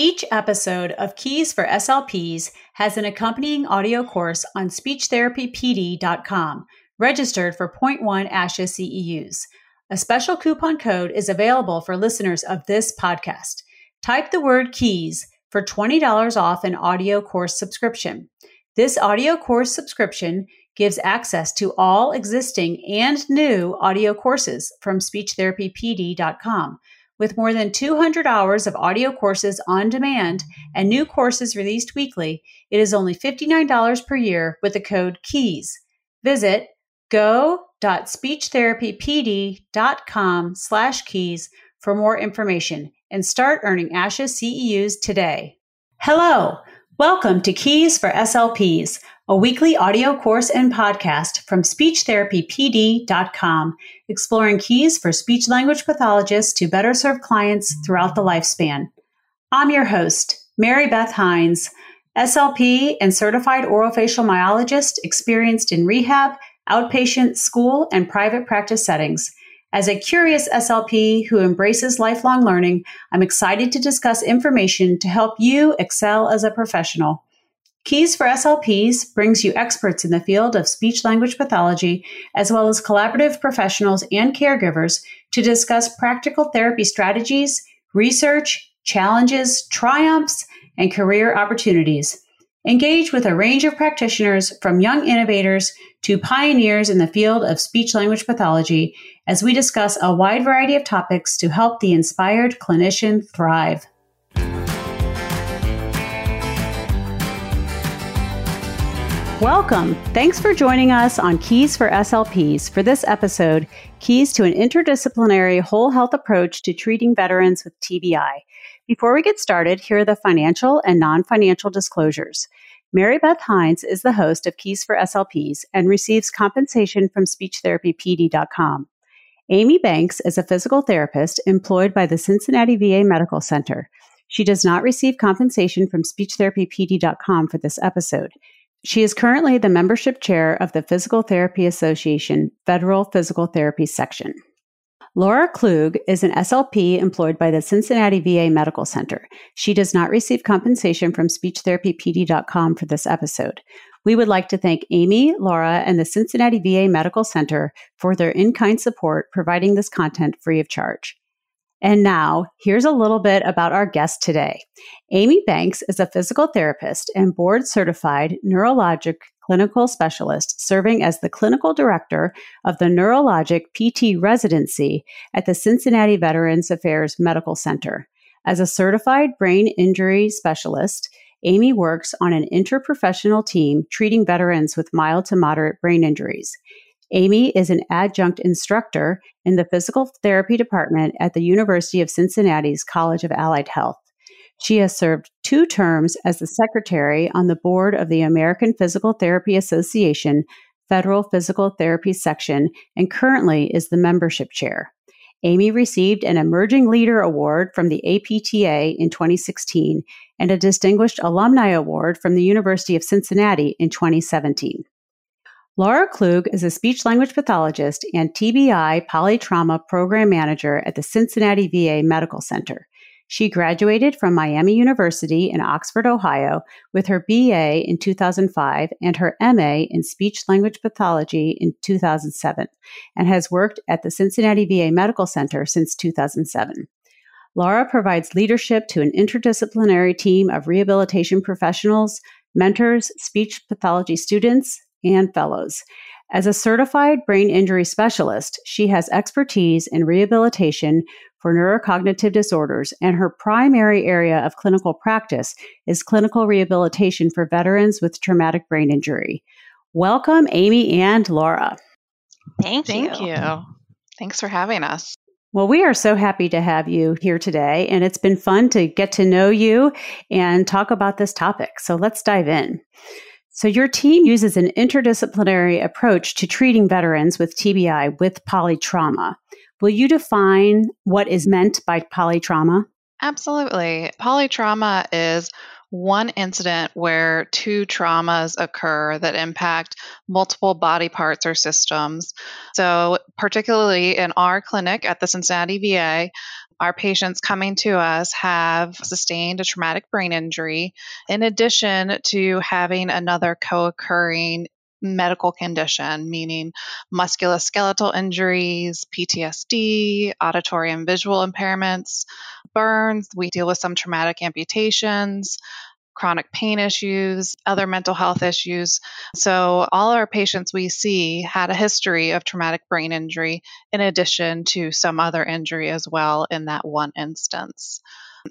Each episode of Keys for SLPs has an accompanying audio course on speechtherapypd.com, registered for 0.1 ASHA CEUs. A special coupon code is available for listeners of this podcast. Type the word keys for $20 off an audio course subscription. This audio course subscription gives access to all existing and new audio courses from speechtherapypd.com with more than 200 hours of audio courses on demand and new courses released weekly, it is only $59 per year with the code KEYS. Visit go.speechtherapypd.com slash keys for more information and start earning ASHA CEUs today. Hello, welcome to Keys for SLPs, a weekly audio course and podcast from speechtherapypd.com, exploring keys for speech language pathologists to better serve clients throughout the lifespan. I'm your host, Mary Beth Hines, SLP and certified orofacial myologist experienced in rehab, outpatient, school, and private practice settings. As a curious SLP who embraces lifelong learning, I'm excited to discuss information to help you excel as a professional. Keys for SLPs brings you experts in the field of speech language pathology, as well as collaborative professionals and caregivers to discuss practical therapy strategies, research, challenges, triumphs, and career opportunities. Engage with a range of practitioners from young innovators to pioneers in the field of speech language pathology as we discuss a wide variety of topics to help the inspired clinician thrive. Welcome. Thanks for joining us on Keys for SLPs for this episode Keys to an Interdisciplinary Whole Health Approach to Treating Veterans with TBI. Before we get started, here are the financial and non financial disclosures. Mary Beth Hines is the host of Keys for SLPs and receives compensation from SpeechTherapyPD.com. Amy Banks is a physical therapist employed by the Cincinnati VA Medical Center. She does not receive compensation from SpeechTherapyPD.com for this episode. She is currently the membership chair of the Physical Therapy Association Federal Physical Therapy Section. Laura Klug is an SLP employed by the Cincinnati VA Medical Center. She does not receive compensation from SpeechTherapyPD.com for this episode. We would like to thank Amy, Laura, and the Cincinnati VA Medical Center for their in kind support providing this content free of charge. And now, here's a little bit about our guest today. Amy Banks is a physical therapist and board certified neurologic clinical specialist serving as the clinical director of the neurologic PT residency at the Cincinnati Veterans Affairs Medical Center. As a certified brain injury specialist, Amy works on an interprofessional team treating veterans with mild to moderate brain injuries. Amy is an adjunct instructor in the physical therapy department at the University of Cincinnati's College of Allied Health. She has served two terms as the secretary on the board of the American Physical Therapy Association Federal Physical Therapy Section and currently is the membership chair. Amy received an Emerging Leader Award from the APTA in 2016 and a Distinguished Alumni Award from the University of Cincinnati in 2017. Laura Klug is a speech language pathologist and TBI polytrauma program manager at the Cincinnati VA Medical Center. She graduated from Miami University in Oxford, Ohio, with her BA in 2005 and her MA in speech language pathology in 2007, and has worked at the Cincinnati VA Medical Center since 2007. Laura provides leadership to an interdisciplinary team of rehabilitation professionals, mentors, speech pathology students, and fellows. As a certified brain injury specialist, she has expertise in rehabilitation for neurocognitive disorders, and her primary area of clinical practice is clinical rehabilitation for veterans with traumatic brain injury. Welcome, Amy and Laura. Thank you. Thank you. Thanks for having us. Well, we are so happy to have you here today, and it's been fun to get to know you and talk about this topic. So let's dive in. So, your team uses an interdisciplinary approach to treating veterans with TBI with polytrauma. Will you define what is meant by polytrauma? Absolutely. Polytrauma is one incident where two traumas occur that impact multiple body parts or systems. So, particularly in our clinic at the Cincinnati VA, our patients coming to us have sustained a traumatic brain injury, in addition to having another co occurring medical condition, meaning musculoskeletal injuries, PTSD, auditory and visual impairments, burns. We deal with some traumatic amputations, chronic pain issues, other mental health issues. So, all our patients we see had a history of traumatic brain injury in addition to some other injury as well in that one instance.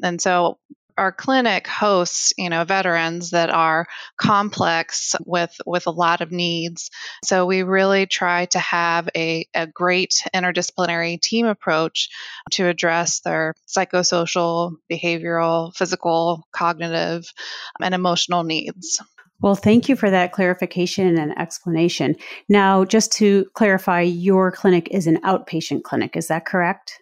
And so, our clinic hosts, you know, veterans that are complex with with a lot of needs. So we really try to have a, a great interdisciplinary team approach to address their psychosocial, behavioral, physical, cognitive, and emotional needs. Well, thank you for that clarification and explanation. Now, just to clarify, your clinic is an outpatient clinic, is that correct?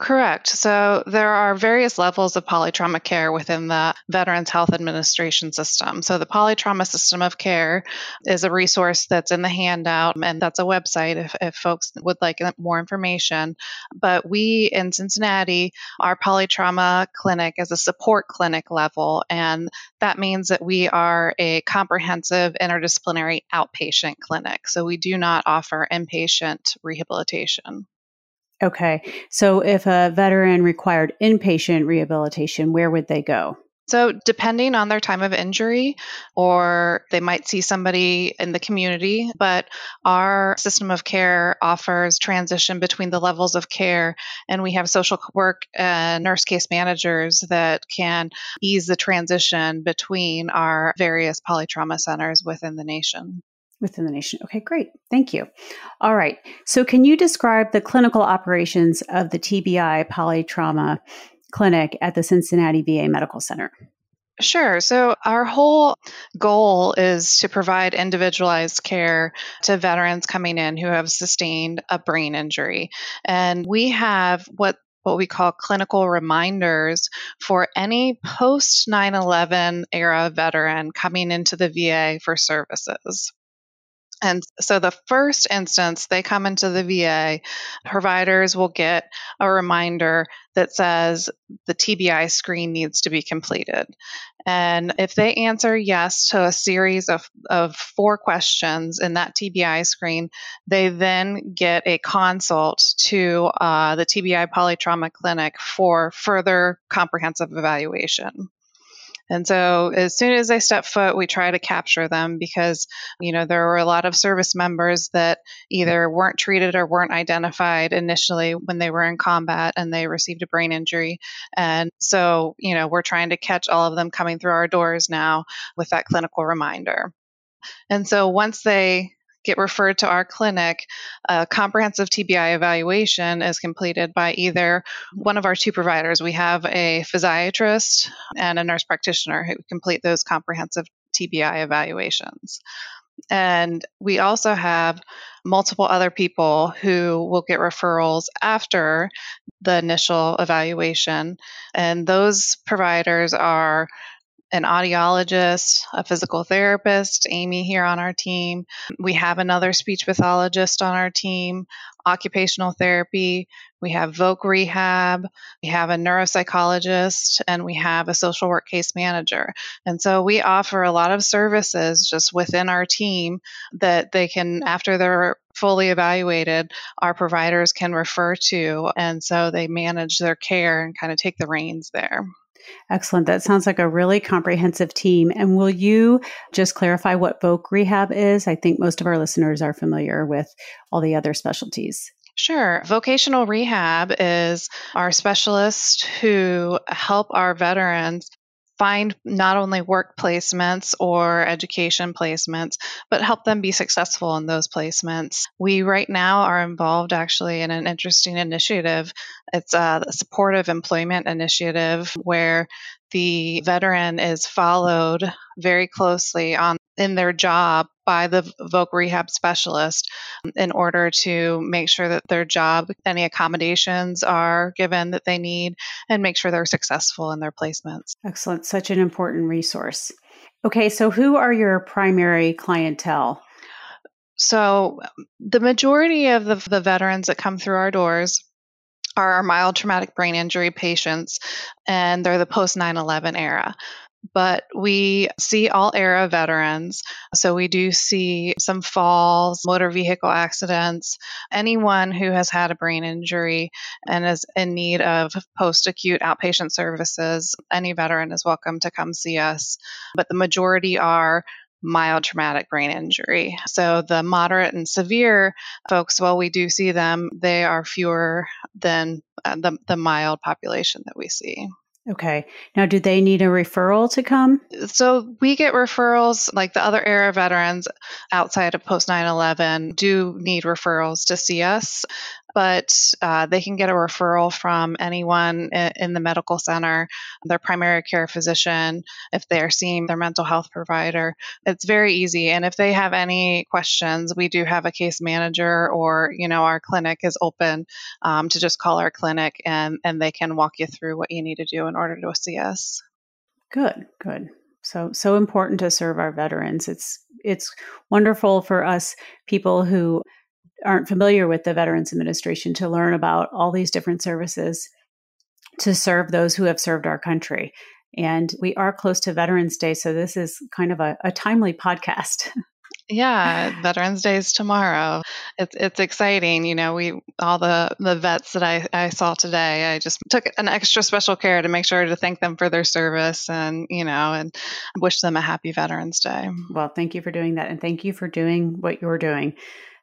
Correct. So there are various levels of polytrauma care within the Veterans Health Administration system. So the Polytrauma System of Care is a resource that's in the handout, and that's a website if, if folks would like more information. But we in Cincinnati, our polytrauma clinic is a support clinic level, and that means that we are a comprehensive interdisciplinary outpatient clinic. So we do not offer inpatient rehabilitation. Okay. So if a veteran required inpatient rehabilitation, where would they go? So, depending on their time of injury, or they might see somebody in the community, but our system of care offers transition between the levels of care, and we have social work and nurse case managers that can ease the transition between our various polytrauma centers within the nation within the nation. Okay, great. Thank you. All right. So, can you describe the clinical operations of the TBI polytrauma clinic at the Cincinnati VA Medical Center? Sure. So, our whole goal is to provide individualized care to veterans coming in who have sustained a brain injury. And we have what what we call clinical reminders for any post 9 11 era veteran coming into the VA for services. And so the first instance they come into the VA, providers will get a reminder that says the TBI screen needs to be completed. And if they answer yes to a series of, of four questions in that TBI screen, they then get a consult to uh, the TBI Polytrauma Clinic for further comprehensive evaluation. And so as soon as they step foot, we try to capture them because, you know, there were a lot of service members that either weren't treated or weren't identified initially when they were in combat and they received a brain injury. And so, you know, we're trying to catch all of them coming through our doors now with that clinical reminder. And so once they get referred to our clinic, a comprehensive TBI evaluation is completed by either one of our two providers. We have a physiatrist and a nurse practitioner who complete those comprehensive TBI evaluations. And we also have multiple other people who will get referrals after the initial evaluation. And those providers are an audiologist, a physical therapist, Amy here on our team. We have another speech pathologist on our team, occupational therapy. We have voc rehab. We have a neuropsychologist, and we have a social work case manager. And so we offer a lot of services just within our team that they can, after they're fully evaluated, our providers can refer to. And so they manage their care and kind of take the reins there. Excellent. That sounds like a really comprehensive team. And will you just clarify what voc rehab is? I think most of our listeners are familiar with all the other specialties. Sure. Vocational rehab is our specialists who help our veterans find not only work placements or education placements, but help them be successful in those placements. We right now are involved actually in an interesting initiative. It's a supportive employment initiative where the veteran is followed very closely on in their job by the voc rehab specialist um, in order to make sure that their job any accommodations are given that they need and make sure they're successful in their placements. Excellent. Such an important resource. Okay so who are your primary clientele? So the majority of the, the veterans that come through our doors are our mild traumatic brain injury patients, and they're the post 9 11 era but we see all era veterans. So we do see some falls, motor vehicle accidents, anyone who has had a brain injury and is in need of post acute outpatient services. Any veteran is welcome to come see us, but the majority are mild traumatic brain injury. So the moderate and severe folks, while we do see them, they are fewer than uh, the, the mild population that we see. Okay. Now, do they need a referral to come? So we get referrals, like the other era veterans outside of post 9 11 do need referrals to see us but uh, they can get a referral from anyone in the medical center, their primary care physician, if they're seeing their mental health provider. It's very easy. And if they have any questions, we do have a case manager or, you know, our clinic is open um, to just call our clinic and, and they can walk you through what you need to do in order to see us. Good, good. So so important to serve our veterans. It's it's wonderful for us people who aren't familiar with the Veterans Administration to learn about all these different services to serve those who have served our country. And we are close to Veterans Day, so this is kind of a, a timely podcast. Yeah, Veterans Day is tomorrow. It's it's exciting. You know, we all the the vets that I, I saw today, I just took an extra special care to make sure to thank them for their service and, you know, and wish them a happy Veterans Day. Well, thank you for doing that and thank you for doing what you're doing.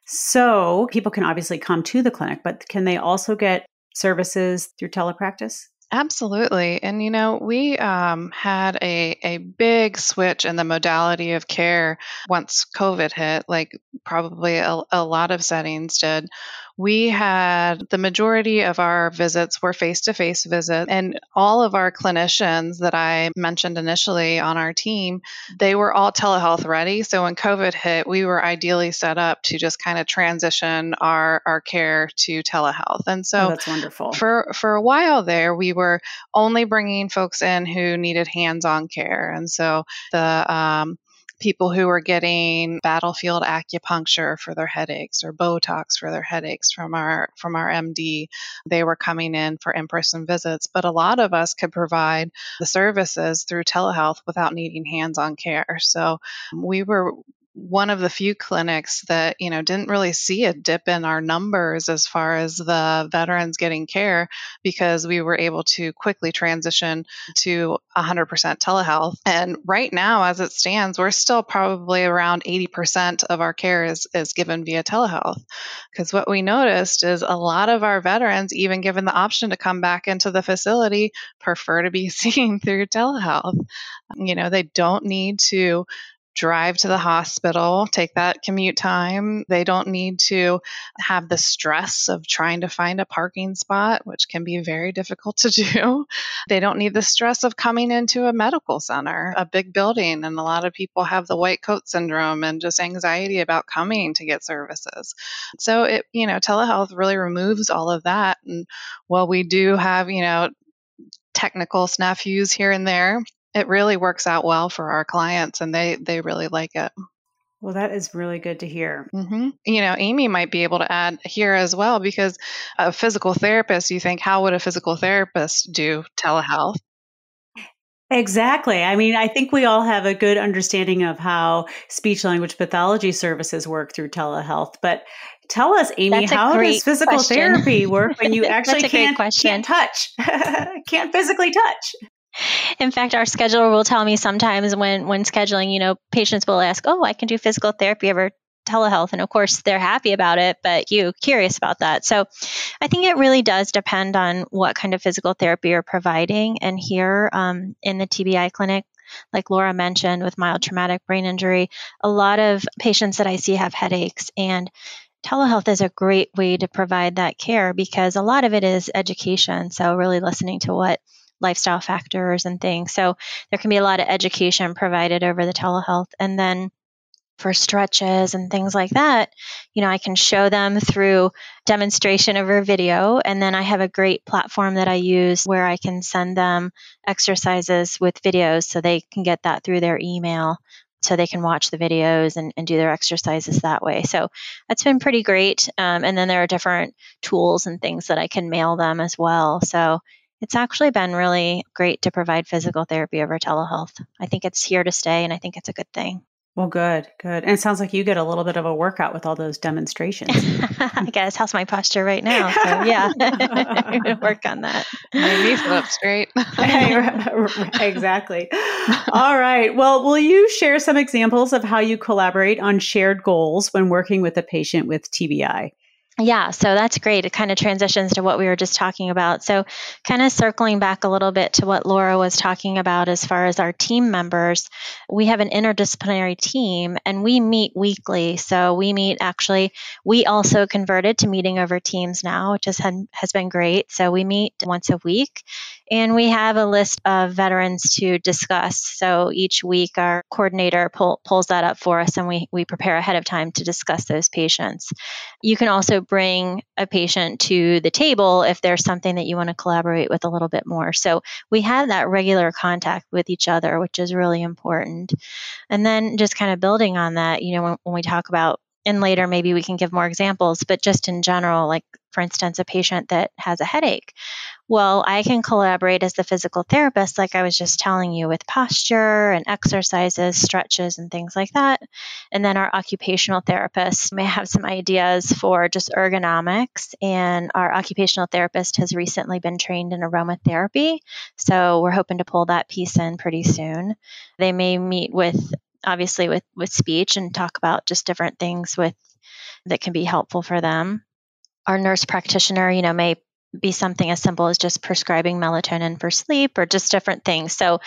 So people can obviously come to the clinic, but can they also get services through telepractice? Absolutely. And, you know, we um, had a, a big switch in the modality of care once COVID hit, like probably a, a lot of settings did, we had the majority of our visits were face to face visits, and all of our clinicians that I mentioned initially on our team, they were all telehealth ready. So when COVID hit, we were ideally set up to just kind of transition our, our care to telehealth. And so oh, that's wonderful. For, for a while there, we were only bringing folks in who needed hands on care. And so the, um, people who were getting battlefield acupuncture for their headaches or Botox for their headaches from our from our MD. They were coming in for in-person visits, but a lot of us could provide the services through telehealth without needing hands-on care. So we were one of the few clinics that you know didn't really see a dip in our numbers as far as the veterans getting care because we were able to quickly transition to 100% telehealth. And right now as it stands we're still probably around 80% of our care is, is given via telehealth. Because what we noticed is a lot of our veterans even given the option to come back into the facility prefer to be seen through telehealth. You know they don't need to drive to the hospital, take that commute time. They don't need to have the stress of trying to find a parking spot, which can be very difficult to do. They don't need the stress of coming into a medical center, a big building. And a lot of people have the white coat syndrome and just anxiety about coming to get services. So it, you know, telehealth really removes all of that. And while we do have, you know, technical snafus here and there, it really works out well for our clients and they they really like it well that is really good to hear mm-hmm. you know amy might be able to add here as well because a physical therapist you think how would a physical therapist do telehealth Exactly. I mean, I think we all have a good understanding of how speech language pathology services work through telehealth. But tell us, Amy, how does physical question. therapy work when you actually can't, can't touch, can't physically touch? In fact, our scheduler will tell me sometimes when when scheduling, you know, patients will ask, "Oh, I can do physical therapy over telehealth," and of course they're happy about it, but you curious about that. So, I think it really does depend on what kind of physical therapy you're providing. And here um, in the TBI clinic, like Laura mentioned, with mild traumatic brain injury, a lot of patients that I see have headaches and telehealth is a great way to provide that care because a lot of it is education. So, really listening to what lifestyle factors and things. So there can be a lot of education provided over the telehealth. And then for stretches and things like that, you know, I can show them through demonstration over video. And then I have a great platform that I use where I can send them exercises with videos so they can get that through their email so they can watch the videos and, and do their exercises that way. So that's been pretty great. Um, and then there are different tools and things that I can mail them as well. So it's actually been really great to provide physical therapy over telehealth. I think it's here to stay and I think it's a good thing. Well, good, good. And it sounds like you get a little bit of a workout with all those demonstrations. I guess how's my posture right now? So yeah, I'm work on that. My knee up straight. exactly. All right. Well, will you share some examples of how you collaborate on shared goals when working with a patient with TBI? Yeah, so that's great. It kind of transitions to what we were just talking about. So, kind of circling back a little bit to what Laura was talking about as far as our team members, we have an interdisciplinary team and we meet weekly. So, we meet actually, we also converted to meeting over Teams now, which has, has been great. So, we meet once a week and we have a list of veterans to discuss. So, each week our coordinator pull, pulls that up for us and we, we prepare ahead of time to discuss those patients. You can also bring a patient to the table if there's something that you want to collaborate with a little bit more. So we have that regular contact with each other, which is really important. And then just kind of building on that, you know, when, when we talk about and later maybe we can give more examples, but just in general, like for instance, a patient that has a headache. Well, I can collaborate as the physical therapist, like I was just telling you, with posture and exercises, stretches, and things like that. And then our occupational therapist may have some ideas for just ergonomics. And our occupational therapist has recently been trained in aromatherapy. So we're hoping to pull that piece in pretty soon. They may meet with obviously with with speech and talk about just different things with that can be helpful for them our nurse practitioner you know may be something as simple as just prescribing melatonin for sleep or just different things. So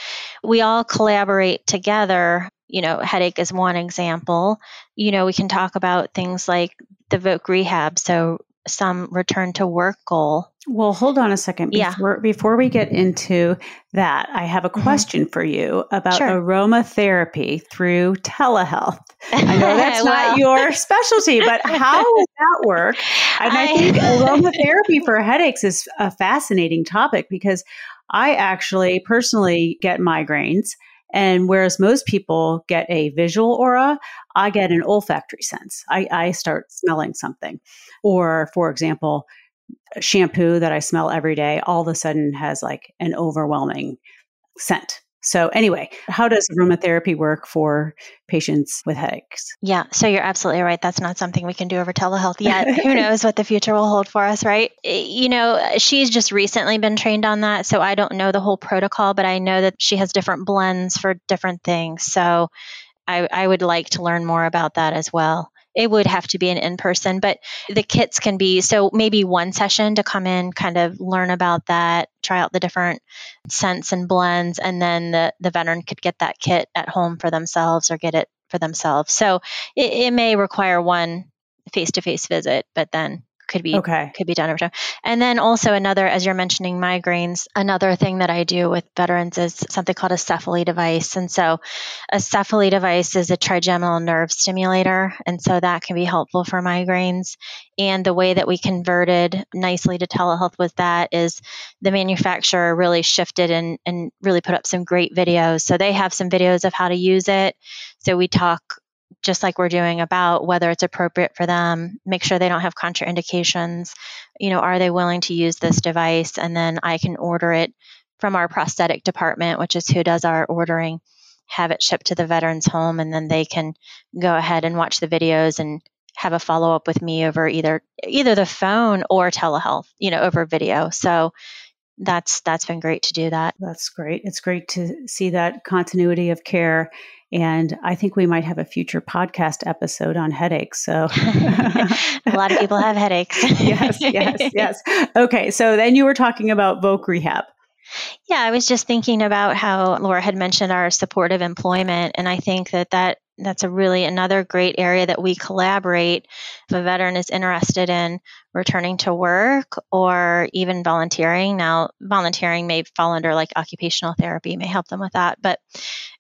we all collaborate together. You know headache is one example. You know we can talk about things like the voc rehab. So some return to work goal. Well, hold on a second. Before, yeah. before we get into that, I have a mm-hmm. question mm-hmm. for you about sure. aromatherapy through telehealth. I know that's well, not your specialty, but how would that work? And I, I think aromatherapy for headaches is a fascinating topic because I actually personally get migraines. And whereas most people get a visual aura, I get an olfactory sense. I, I start smelling something. Or, for example, shampoo that I smell every day all of a sudden has like an overwhelming scent. So, anyway, how does aromatherapy work for patients with headaches? Yeah, so you're absolutely right. That's not something we can do over telehealth yet. Who knows what the future will hold for us, right? Eh, you know, eh, she's just recently been trained on that. So, I don't know the whole protocol, but I know that she has different blends for different things. So, I, I would like to learn more about that as well it would have to be an in person, but the kits can be so maybe one session to come in, kind of learn about that, try out the different scents and blends, and then the, the veteran could get that kit at home for themselves or get it for themselves. So it, it may require one face to face visit, but then could be okay. could be done over time. And then also another, as you're mentioning migraines, another thing that I do with veterans is something called a Cefaly device. And so a Cefaly device is a trigeminal nerve stimulator, and so that can be helpful for migraines. And the way that we converted nicely to telehealth with that is the manufacturer really shifted and, and really put up some great videos. So they have some videos of how to use it. So we talk just like we're doing about whether it's appropriate for them, make sure they don't have contraindications. You know, are they willing to use this device? And then I can order it from our prosthetic department, which is who does our ordering, have it shipped to the veteran's home, and then they can go ahead and watch the videos and have a follow up with me over either either the phone or telehealth, you know, over video. So that's that's been great to do that. That's great. It's great to see that continuity of care and I think we might have a future podcast episode on headaches. So a lot of people have headaches. yes, yes, yes. Okay. So then you were talking about Voc Rehab. Yeah, I was just thinking about how Laura had mentioned our supportive employment, and I think that that that's a really another great area that we collaborate. If a veteran is interested in returning to work or even volunteering, now volunteering may fall under like occupational therapy, may help them with that, but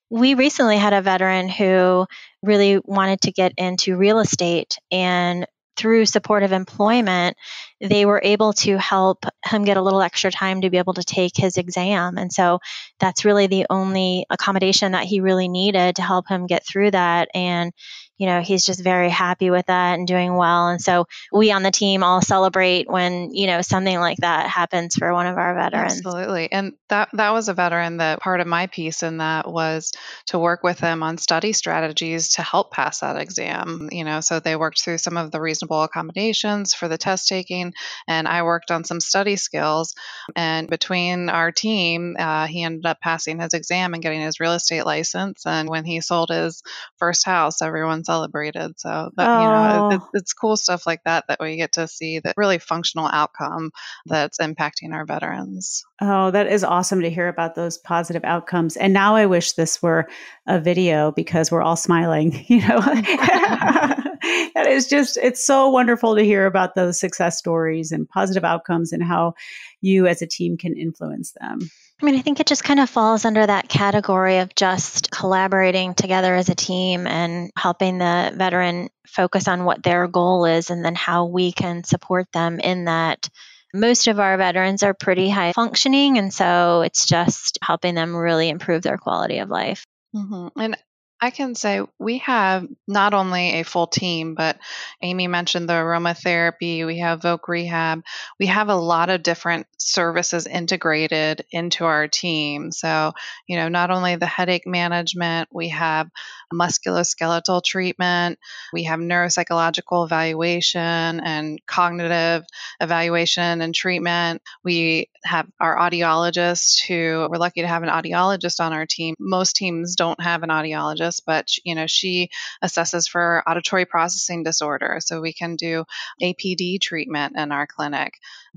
we recently had a veteran who really wanted to get into real estate and through supportive employment they were able to help him get a little extra time to be able to take his exam. And so that's really the only accommodation that he really needed to help him get through that. And you know, he's just very happy with that and doing well. And so we on the team all celebrate when, you know, something like that happens for one of our veterans. Absolutely. And that that was a veteran that part of my piece in that was to work with them on study strategies to help pass that exam. You know, so they worked through some of the reasonable accommodations for the test taking and I worked on some study skills. And between our team, uh, he ended up passing his exam and getting his real estate license. And when he sold his first house, everyone celebrated. So, but, oh. you know, it, it's cool stuff like that that we get to see that really functional outcome that's impacting our veterans. Oh, that is awesome to hear about those positive outcomes. And now I wish this were a video because we're all smiling, you know. that is just it's so wonderful to hear about those success stories and positive outcomes and how you as a team can influence them. I mean, I think it just kind of falls under that category of just collaborating together as a team and helping the veteran focus on what their goal is and then how we can support them in that. Most of our veterans are pretty high functioning, and so it's just helping them really improve their quality of life. Mm-hmm. And I can say we have not only a full team, but Amy mentioned the aromatherapy, we have Voc Rehab. We have a lot of different services integrated into our team. So, you know, not only the headache management, we have musculoskeletal treatment, we have neuropsychological evaluation and cognitive evaluation and treatment. We have our audiologist who we're lucky to have an audiologist on our team. Most teams don't have an audiologist, but you know, she assesses for auditory processing disorder. So we can do APD treatment in our clinic.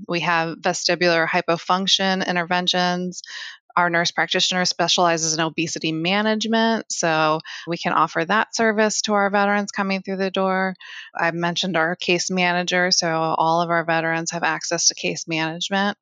We have vestibular hypofunction interventions. Our nurse practitioner specializes in obesity management, so we can offer that service to our veterans coming through the door. I've mentioned our case manager, so all of our veterans have access to case management.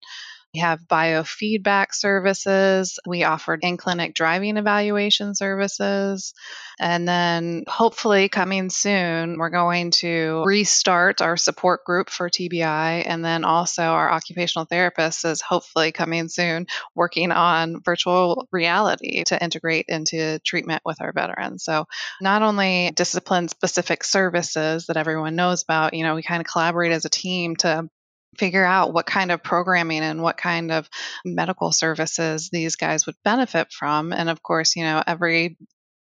We have biofeedback services. We offer in clinic driving evaluation services. And then hopefully coming soon, we're going to restart our support group for TBI. And then also our occupational therapist is hopefully coming soon working on virtual reality to integrate into treatment with our veterans. So not only discipline specific services that everyone knows about, you know, we kind of collaborate as a team to figure out what kind of programming and what kind of medical services these guys would benefit from. And of course, you know, every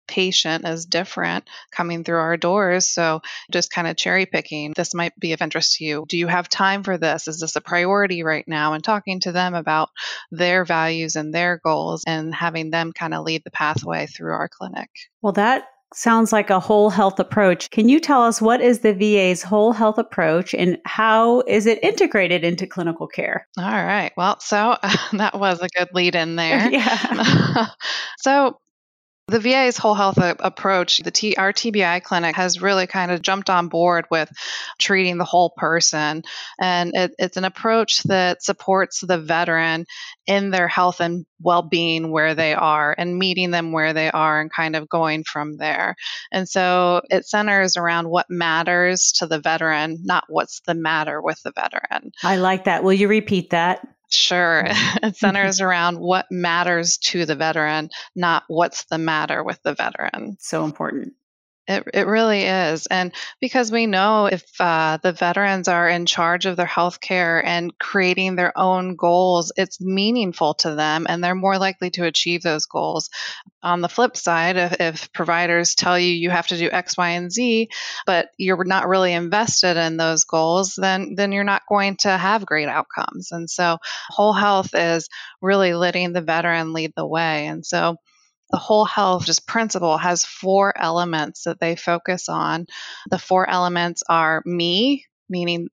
patient is different coming through our doors. So just kind of cherry picking, this might be of interest to you. Do you have time for this? Is this a priority right now? And talking to them about their values and their goals and having them kind of lead the pathway through our clinic. Well, that sounds like a whole health approach. Can you tell us what is the VA's whole health approach and how is it integrated into clinical care? All right. Well, so uh, that was a good lead in there. yeah. so the VA's whole health uh, approach, the T, our TBI clinic has really kind of jumped on board with treating the whole person. And it, it's an approach that supports the veteran in their health and well being where they are and meeting them where they are and kind of going from there. And so it centers around what matters to the veteran, not what's the matter with the veteran. I like that. Will you repeat that? Sure. Mm-hmm. it centers around what matters to the veteran, not what's the matter with the veteran. So important. It, it really is. And because we know if uh, the veterans are in charge of their health care and creating their own goals, it's meaningful to them and they're more likely to achieve those goals. On the flip side, if, if providers tell you you have to do X, Y, and Z, but you're not really invested in those goals, then, then you're not going to have great outcomes. And so, whole health is really letting the veteran lead the way. And so, the whole health just principle has four elements that they focus on. The four elements are me, meaning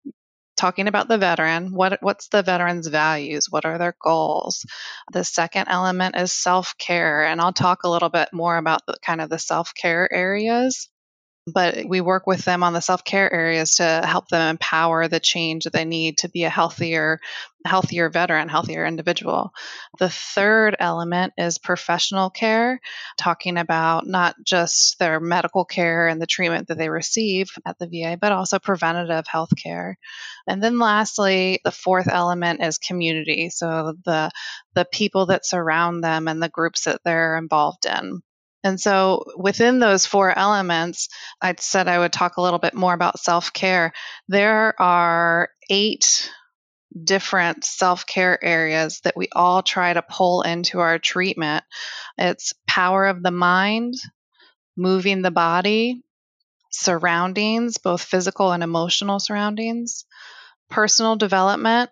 talking about the veteran what what's the veteran's values what are their goals the second element is self-care and i'll talk a little bit more about the kind of the self-care areas but we work with them on the self-care areas to help them empower the change that they need to be a healthier healthier veteran healthier individual. The third element is professional care talking about not just their medical care and the treatment that they receive at the va but also preventative health care. And then lastly the fourth element is community so the the people that surround them and the groups that they're involved in and so within those four elements, I said I would talk a little bit more about self care. There are eight different self care areas that we all try to pull into our treatment. It's power of the mind, moving the body, surroundings, both physical and emotional surroundings, personal development,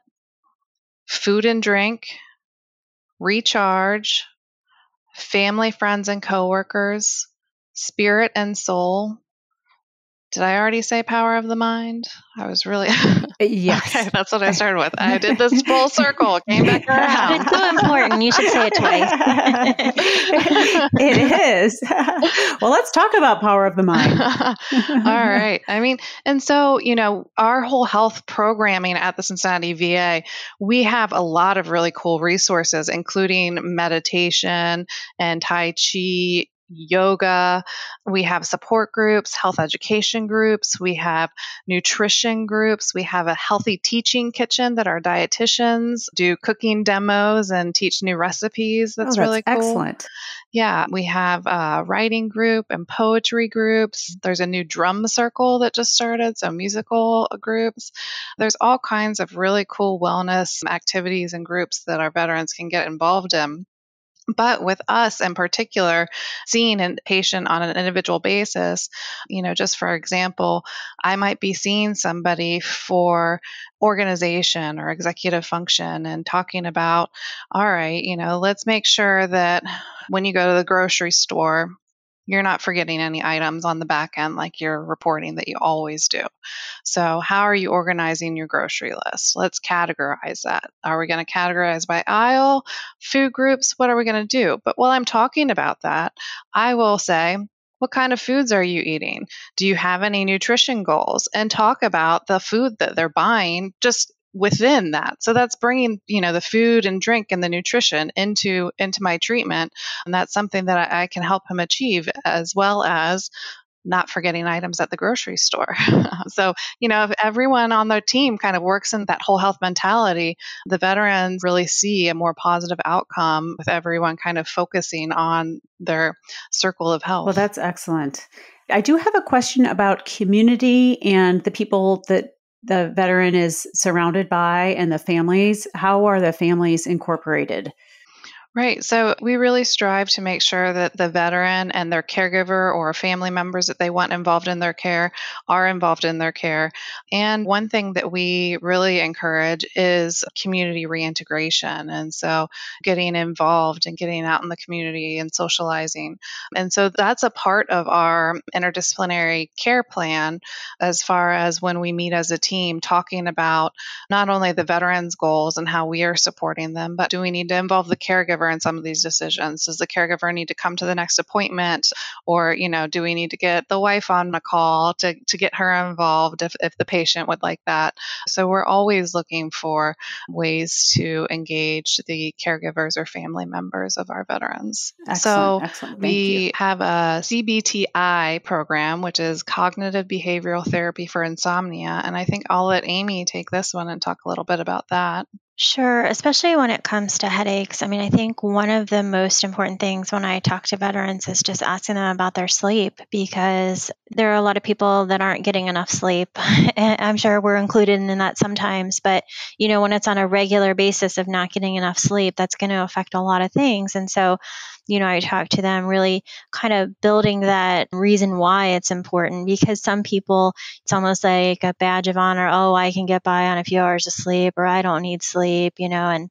food and drink, recharge, family, friends, and coworkers, spirit and soul. Did I already say power of the mind? I was really yes. okay. That's what I started with. I did this full circle, came back around. It's so important. You should say it twice. it is. well, let's talk about power of the mind. All right. I mean, and so you know, our whole health programming at the Cincinnati VA, we have a lot of really cool resources, including meditation and Tai Chi yoga. We have support groups, health education groups. We have nutrition groups. We have a healthy teaching kitchen that our dietitians do cooking demos and teach new recipes. Oh, that's, oh, that's really cool. Excellent. Yeah, we have a writing group and poetry groups. There's a new drum circle that just started, so musical groups. There's all kinds of really cool wellness activities and groups that our veterans can get involved in. But with us in particular, seeing a patient on an individual basis, you know, just for example, I might be seeing somebody for organization or executive function and talking about, all right, you know, let's make sure that when you go to the grocery store, you're not forgetting any items on the back end like you're reporting that you always do. So, how are you organizing your grocery list? Let's categorize that. Are we going to categorize by aisle, food groups? What are we going to do? But while I'm talking about that, I will say, what kind of foods are you eating? Do you have any nutrition goals? And talk about the food that they're buying just within that so that's bringing you know the food and drink and the nutrition into into my treatment and that's something that I, I can help him achieve as well as not forgetting items at the grocery store. so, you know, if everyone on the team kind of works in that whole health mentality, the veterans really see a more positive outcome with everyone kind of focusing on their circle of health. Well, that's excellent. I do have a question about community and the people that the veteran is surrounded by and the families. How are the families incorporated? Right. So we really strive to make sure that the veteran and their caregiver or family members that they want involved in their care are involved in their care. And one thing that we really encourage is community reintegration. And so getting involved and getting out in the community and socializing. And so that's a part of our interdisciplinary care plan as far as when we meet as a team, talking about not only the veterans' goals and how we are supporting them, but do we need to involve the caregiver? Caregiver in some of these decisions? Does the caregiver need to come to the next appointment? Or, you know, do we need to get the wife on a call to, to get her involved if, if the patient would like that? So we're always looking for ways to engage the caregivers or family members of our veterans. Excellent, so excellent. we you. have a CBTI program, which is cognitive behavioral therapy for insomnia. And I think I'll let Amy take this one and talk a little bit about that. Sure, especially when it comes to headaches. I mean, I think one of the most important things when I talk to veterans is just asking them about their sleep because there are a lot of people that aren't getting enough sleep. I'm sure we're included in that sometimes, but you know, when it's on a regular basis of not getting enough sleep, that's going to affect a lot of things. And so, you know, I talk to them really kind of building that reason why it's important because some people, it's almost like a badge of honor. Oh, I can get by on a few hours of sleep or I don't need sleep, you know, and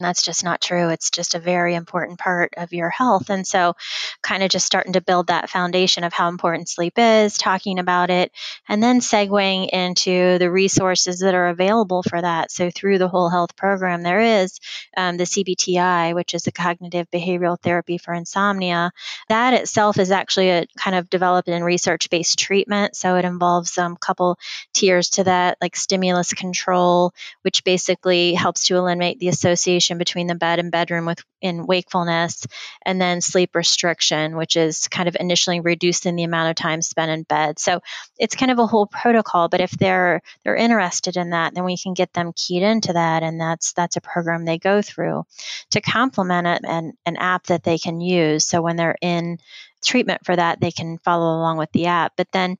that's just not true. It's just a very important part of your health. And so, kind of just starting to build that foundation of how important sleep is, talking about it, and then segueing into the resources that are available for that. So, through the whole health program, there is um, the CBTI, which is the cognitive behavioral therapy for insomnia. That itself is actually a kind of developed and research based treatment. So, it involves a um, couple tiers to that, like stimulus control, which basically helps to eliminate the association between the bed and bedroom with in wakefulness, and then sleep restriction, which is kind of initially reducing the amount of time spent in bed. So it's kind of a whole protocol. But if they're they're interested in that, then we can get them keyed into that, and that's that's a program they go through to complement it and an app that they can use. So when they're in treatment for that, they can follow along with the app. But then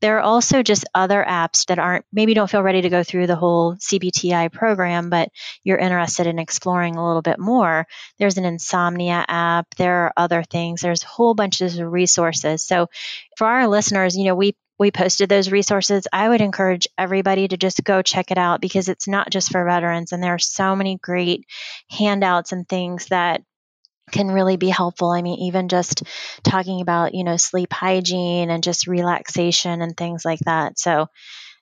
there are also just other apps that aren't, maybe don't feel ready to go through the whole CBTI program, but you're interested in exploring a little bit more. There's an insomnia app, there are other things, there's whole bunches of resources. So for our listeners, you know, we we posted those resources. I would encourage everybody to just go check it out because it's not just for veterans, and there are so many great handouts and things that can really be helpful. I mean, even just talking about, you know, sleep hygiene and just relaxation and things like that. So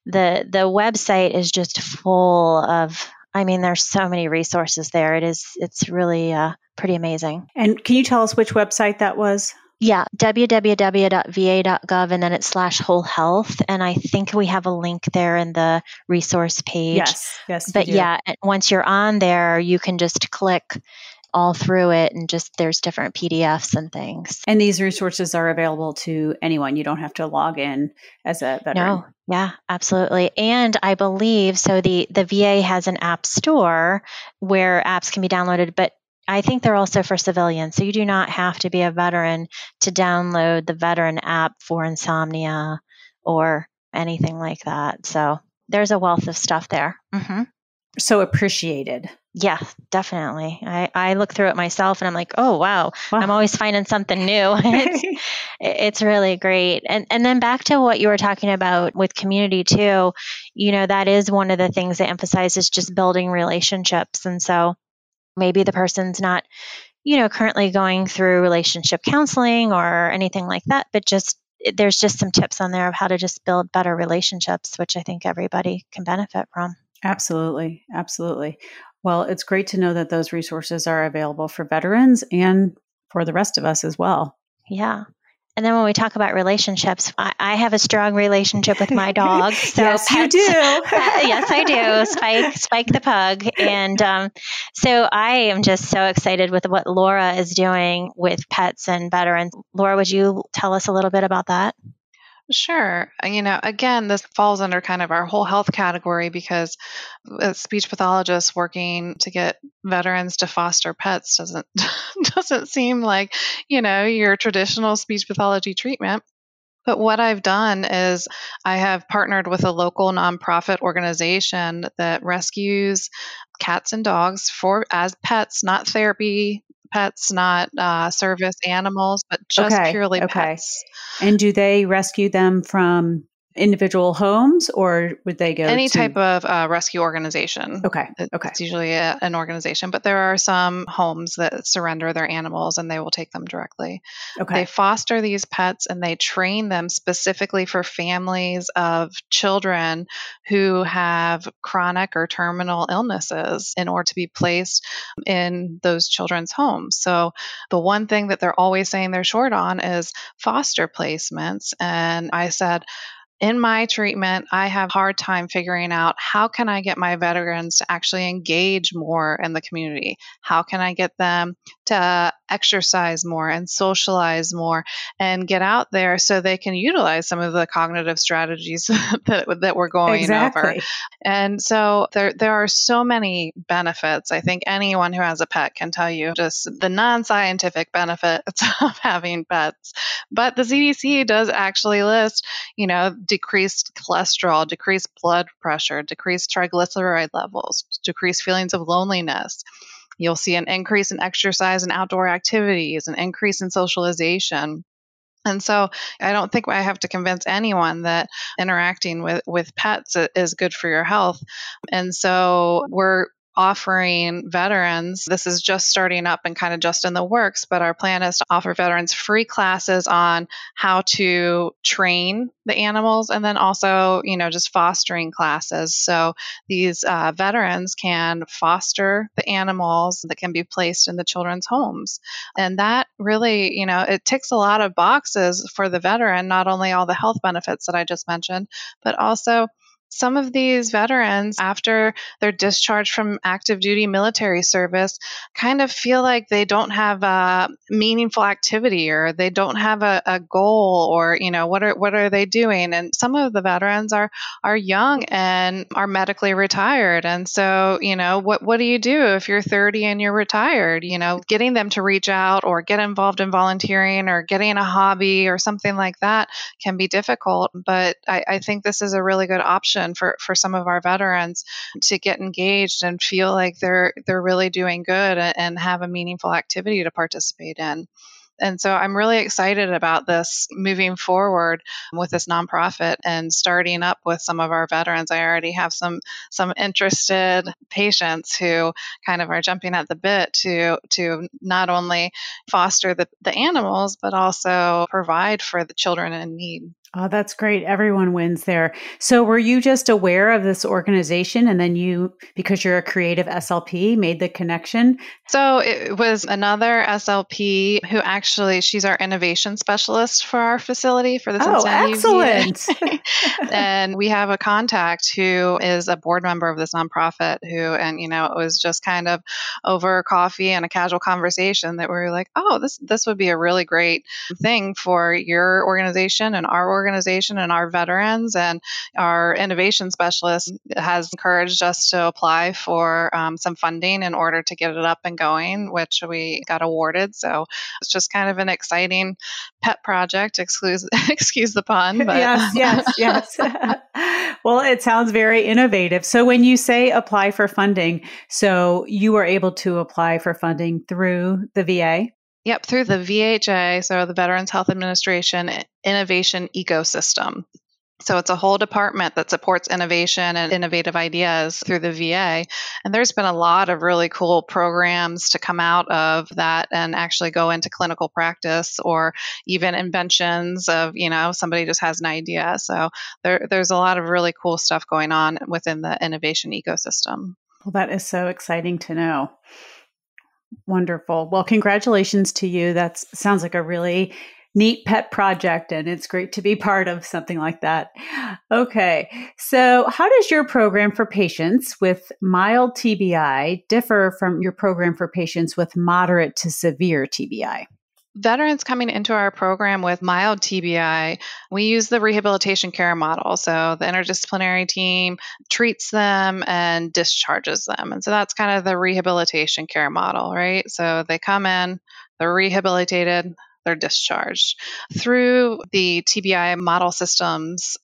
the the website is just full of I mean, there's so many resources there. It is it's really uh, pretty amazing. And can you tell us which website that was? Yeah, www.va.gov and then it's slash whole health. And I think we have a link there in the resource page. Yes, yes. But yeah, once you're on there, you can just click all through it and just there's different PDFs and things. And these resources are available to anyone. You don't have to log in as a veteran. No. Yeah, absolutely. And I believe so the the VA has an app store where apps can be downloaded, but I think they're also for civilians. So you do not have to be a veteran to download the veteran app for insomnia or anything like that. So there's a wealth of stuff there. Mm-hmm. So appreciated. Yeah, definitely. I, I look through it myself and I'm like, oh wow, wow. I'm always finding something new. it's, it's really great. And and then back to what you were talking about with community too, you know, that is one of the things that emphasizes just building relationships. And so maybe the person's not, you know, currently going through relationship counseling or anything like that, but just there's just some tips on there of how to just build better relationships, which I think everybody can benefit from. Absolutely. Absolutely. Well, it's great to know that those resources are available for veterans and for the rest of us as well. Yeah. And then when we talk about relationships, I, I have a strong relationship with my dog. So yes, pets, you do. yes, I do. Spike, Spike the pug, and um, so I am just so excited with what Laura is doing with pets and veterans. Laura, would you tell us a little bit about that? Sure. Uh, you know, again, this falls under kind of our whole health category because a speech pathologist working to get veterans to foster pets doesn't doesn't seem like, you know, your traditional speech pathology treatment. But what I've done is I have partnered with a local nonprofit organization that rescues cats and dogs for as pets, not therapy pets, not uh, service animals, but just okay, purely okay. pets. And do they rescue them from individual homes or would they go any to- type of uh, rescue organization. Okay okay. it's usually a, an organization but there are some homes that surrender their animals and they will take them directly. Okay. They foster these pets and they train them specifically for families of children who have chronic or terminal illnesses in order to be placed in those children's homes. So the one thing that they're always saying they're short on is foster placements and i said in my treatment, I have hard time figuring out how can I get my veterans to actually engage more in the community? How can I get them to exercise more and socialize more and get out there so they can utilize some of the cognitive strategies that, that we're going exactly. over. And so there, there are so many benefits. I think anyone who has a pet can tell you just the non scientific benefits of having pets. But the CDC does actually list, you know, decreased cholesterol, decreased blood pressure, decreased triglyceride levels, decreased feelings of loneliness. You'll see an increase in exercise and outdoor activities, an increase in socialization. And so I don't think I have to convince anyone that interacting with, with pets is good for your health. And so we're offering veterans, this is just starting up and kind of just in the works, but our plan is to offer veterans free classes on how to train the animals and then also, you know, just fostering classes. So these uh, veterans can foster the animals that can be placed in the children's homes. And that really, you know, it ticks a lot of boxes for the veteran, not only all the health benefits that I just mentioned, but also some of these veterans, after they're discharged from active duty military service, kind of feel like they don't have a meaningful activity or they don't have a, a goal or, you know, what are what are they doing? And some of the veterans are are young and are medically retired. And so, you know, what what do you do if you're 30 and you're retired? You know, getting them to reach out or get involved in volunteering or getting a hobby or something like that can be difficult. But I, I think this is a really good option for, for some of our veterans to get engaged and feel like they're they're really doing good and have a meaningful activity to participate in. And so I'm really excited about this moving forward with this nonprofit and starting up with some of our veterans. I already have some some interested patients who kind of are jumping at the bit to to not only foster the, the animals but also provide for the children in need. Oh, that's great. Everyone wins there. So, were you just aware of this organization and then you, because you're a creative SLP, made the connection? So, it was another SLP who actually, she's our innovation specialist for our facility for the oh, excellent. and we have a contact who is a board member of this nonprofit who, and, you know, it was just kind of over coffee and a casual conversation that we were like, oh, this, this would be a really great thing for your organization and our organization organization and our veterans and our innovation specialist has encouraged us to apply for um, some funding in order to get it up and going, which we got awarded. So it's just kind of an exciting pet project. Excuse, excuse the pun. But. yes, yes, yes. well, it sounds very innovative. So when you say apply for funding, so you were able to apply for funding through the VA? Yep, through the VHA, so the Veterans Health Administration Innovation Ecosystem. So it's a whole department that supports innovation and innovative ideas through the VA. And there's been a lot of really cool programs to come out of that and actually go into clinical practice or even inventions of, you know, somebody just has an idea. So there, there's a lot of really cool stuff going on within the innovation ecosystem. Well, that is so exciting to know. Wonderful. Well, congratulations to you. That sounds like a really neat pet project, and it's great to be part of something like that. Okay, so how does your program for patients with mild TBI differ from your program for patients with moderate to severe TBI? Veterans coming into our program with mild TBI, we use the rehabilitation care model. So the interdisciplinary team treats them and discharges them. And so that's kind of the rehabilitation care model, right? So they come in, they're rehabilitated, they're discharged. Through the TBI model systems,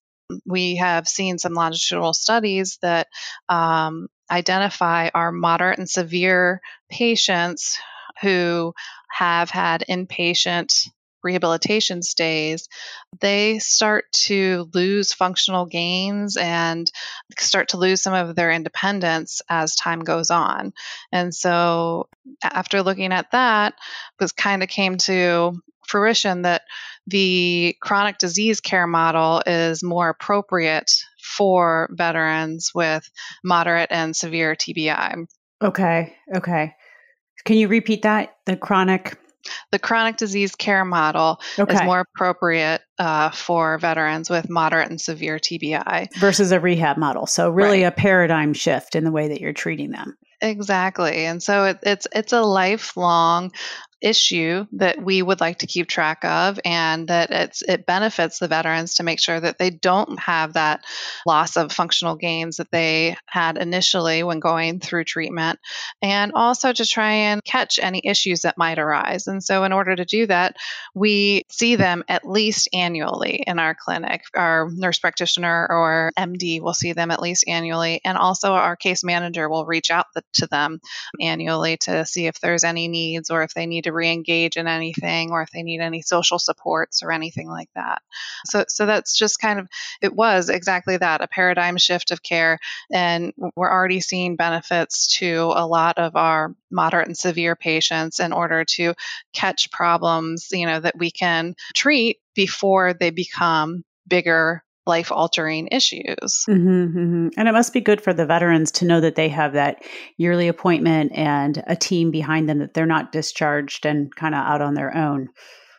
we have seen some longitudinal studies that um, identify our moderate and severe patients who have had inpatient rehabilitation stays, they start to lose functional gains and start to lose some of their independence as time goes on. And so, after looking at that, was kind of came to fruition that the chronic disease care model is more appropriate for veterans with moderate and severe TBI. Okay. Okay. Can you repeat that? The chronic the chronic disease care model okay. is more appropriate uh, for veterans with moderate and severe TBI versus a rehab model. So, really, right. a paradigm shift in the way that you're treating them. Exactly, and so it, it's it's a lifelong issue that we would like to keep track of and that it's it benefits the veterans to make sure that they don't have that loss of functional gains that they had initially when going through treatment. And also to try and catch any issues that might arise. And so in order to do that we see them at least annually in our clinic. Our nurse practitioner or MD will see them at least annually. And also our case manager will reach out to them annually to see if there's any needs or if they need to re-engage in anything or if they need any social supports or anything like that. So so that's just kind of it was exactly that, a paradigm shift of care and we're already seeing benefits to a lot of our moderate and severe patients in order to catch problems, you know, that we can treat before they become bigger life altering issues. Mm-hmm, mm-hmm. And it must be good for the veterans to know that they have that yearly appointment and a team behind them, that they're not discharged and kind of out on their own.